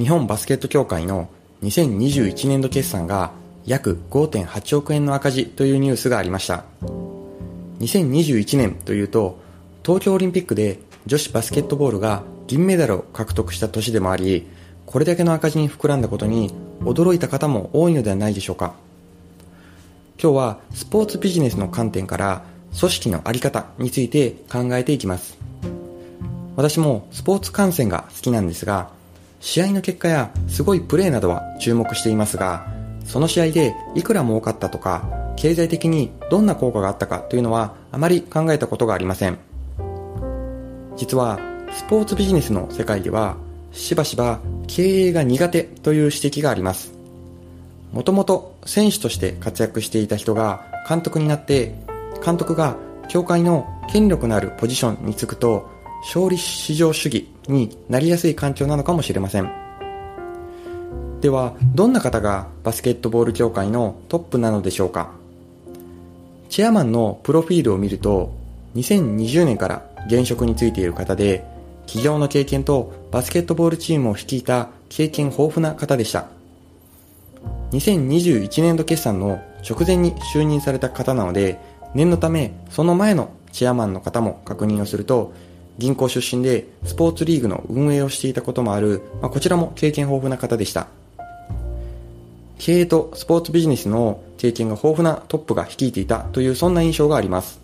日本バスケット協会の2021年度決算が約5.8億円の赤字というニュースがありました。2021年というと東京オリンピックで女子バスケットボールが銀メダルを獲得した年でもありこれだけの赤字に膨らんだことに驚いた方も多いのではないでしょうか。今日はスポーツビジネスの観点から組織のあり方について考えていきます。私もスポーツ観戦が好きなんですが試合の結果やすごいプレーなどは注目していますがその試合でいくら儲かったとか経済的にどんな効果があったかというのはあまり考えたことがありません。実はスポーツビジネスの世界ではしばしば経営が苦手という指摘があります。もともと選手として活躍していた人が監督になって監督が協会の権力のあるポジションにつくと勝利至上主義になりやすい環境なのかもしれません。ではどんな方がバスケットボール協会のトップなのでしょうか。チェアマンのプロフィールを見ると2020年から現職についている方で企業の経験とバスケットボールチームを率いた経験豊富な方でした。2021年度決算の直前に就任された方なので念のためその前のチェアマンの方も確認をすると銀行出身でスポーツリーグの運営をしていたこともある、まあ、こちらも経験豊富な方でした。経営とスポーツビジネスの経験が豊富なトップが率いていたというそんな印象があります。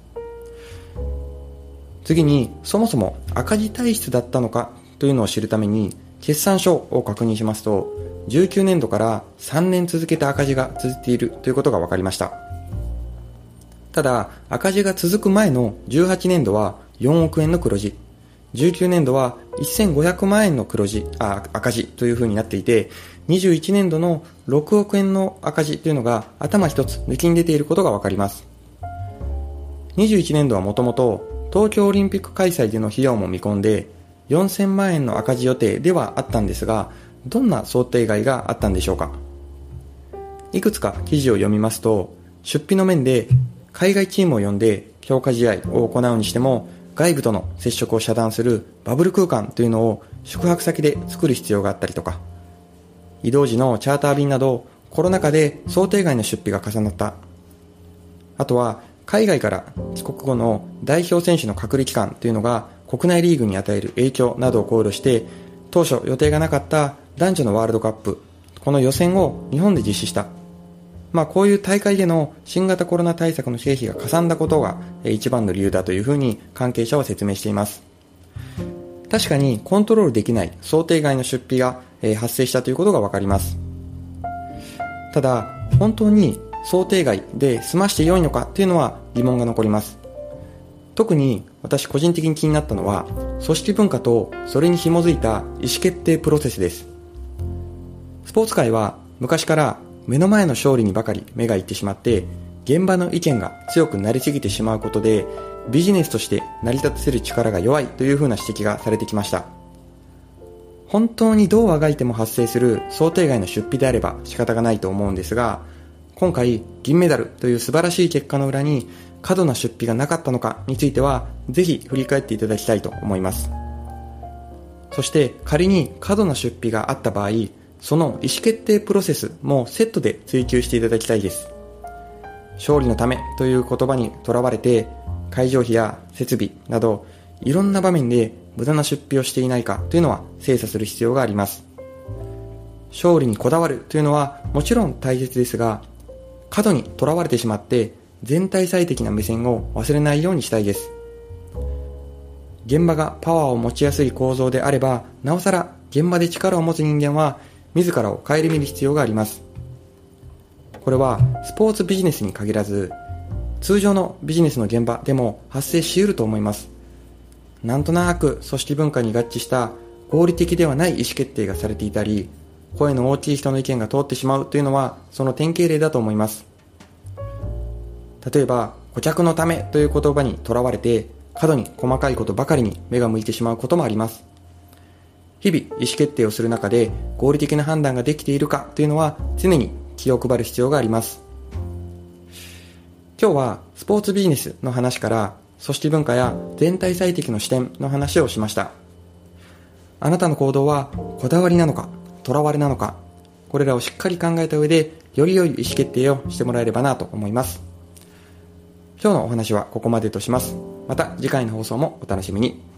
次にそもそも赤字体質だったのかというのを知るために決算書を確認しますと19年度から3年続けて赤字が続いているということが分かりました。ただ赤字が続く前の18年度は4億円の黒字。19年度は1500万円の黒字あ赤字というふうになっていて21年度の6億円の赤字というのが頭一つ抜きに出ていることが分かります。21年度はもともと東京オリンピック開催での費用も見込んで4000万円の赤字予定ではあったんですがどんな想定外があったんでしょうか。いくつか記事を読みますと出費の面で海外チームを呼んで強化試合を行うにしても外部との接触を遮断するバブル空間というのを宿泊先で作る必要があったりとか移動時のチャーター便などコロナ禍で想定外の出費が重なった。あとは海外から帰国後の代表選手の隔離期間というのが国内リーグに与える影響などを考慮して当初予定がなかった男女のワールドカップこの予選を日本で実施した。まあ、こういう大会での新型コロナ対策の経費がかさんだことが一番の理由だというふうに関係者は説明しています。確かにコントロールできない想定外の出費が発生したということが分かります。ただ本当に想定外で済まして良いのかというのは疑問が残ります。特に私個人的に気になったのは組織文化とそれに紐づいた意思決定プロセスです。スポーツ界は昔から目の前の勝利にばかり目がいってしまって現場の意見が強くなりすぎてしまうことでビジネスとして成り立たせる力が弱いというふうな指摘がされてきました。本当にどうあがいても発生する想定外の出費であれば仕方がないと思うんですが今回銀メダルという素晴らしい結果の裏に過度な出費がなかったのかについてはぜひ振り返っていただきたいと思います。そして仮に過度な出費があった場合その意思決定プロセスもセットで追求していただきたいです。勝利のためという言葉にとらわれて、会場費や設備など、いろんな場面で無駄な出費をしていないかというのは精査する必要があります。勝利にこだわるというのはもちろん大切ですが、過度にとらわれてしまって全体最適な目線を忘れないようにしたいです。現場がパワーを持ちやすい構造であれば、なおさら現場で力を持つ人間は自らを顧みる必要があります。これはスポーツビジネスに限らず通常のビジネスの現場でも発生し得ると思います。なんとなく組織文化に合致した合理的ではない意思決定がされていたり声の大きい人の意見が通ってしまうというのはその典型例だと思います。例えば顧客のためという言葉にとらわれて過度に細かいことばかりに目が向いてしまうこともあります。日々意思決定をする中で合理的な判断ができているかというのは常に気を配る必要があります。今日はスポーツビジネスの話から組織文化や全体最適の視点の話をしました。あなたの行動はこだわりなのか囚われなのか、これらをしっかり考えた上で、より良い意思決定をしてもらえればなと思います。今日のお話はここまでとします。また次回の放送もお楽しみに。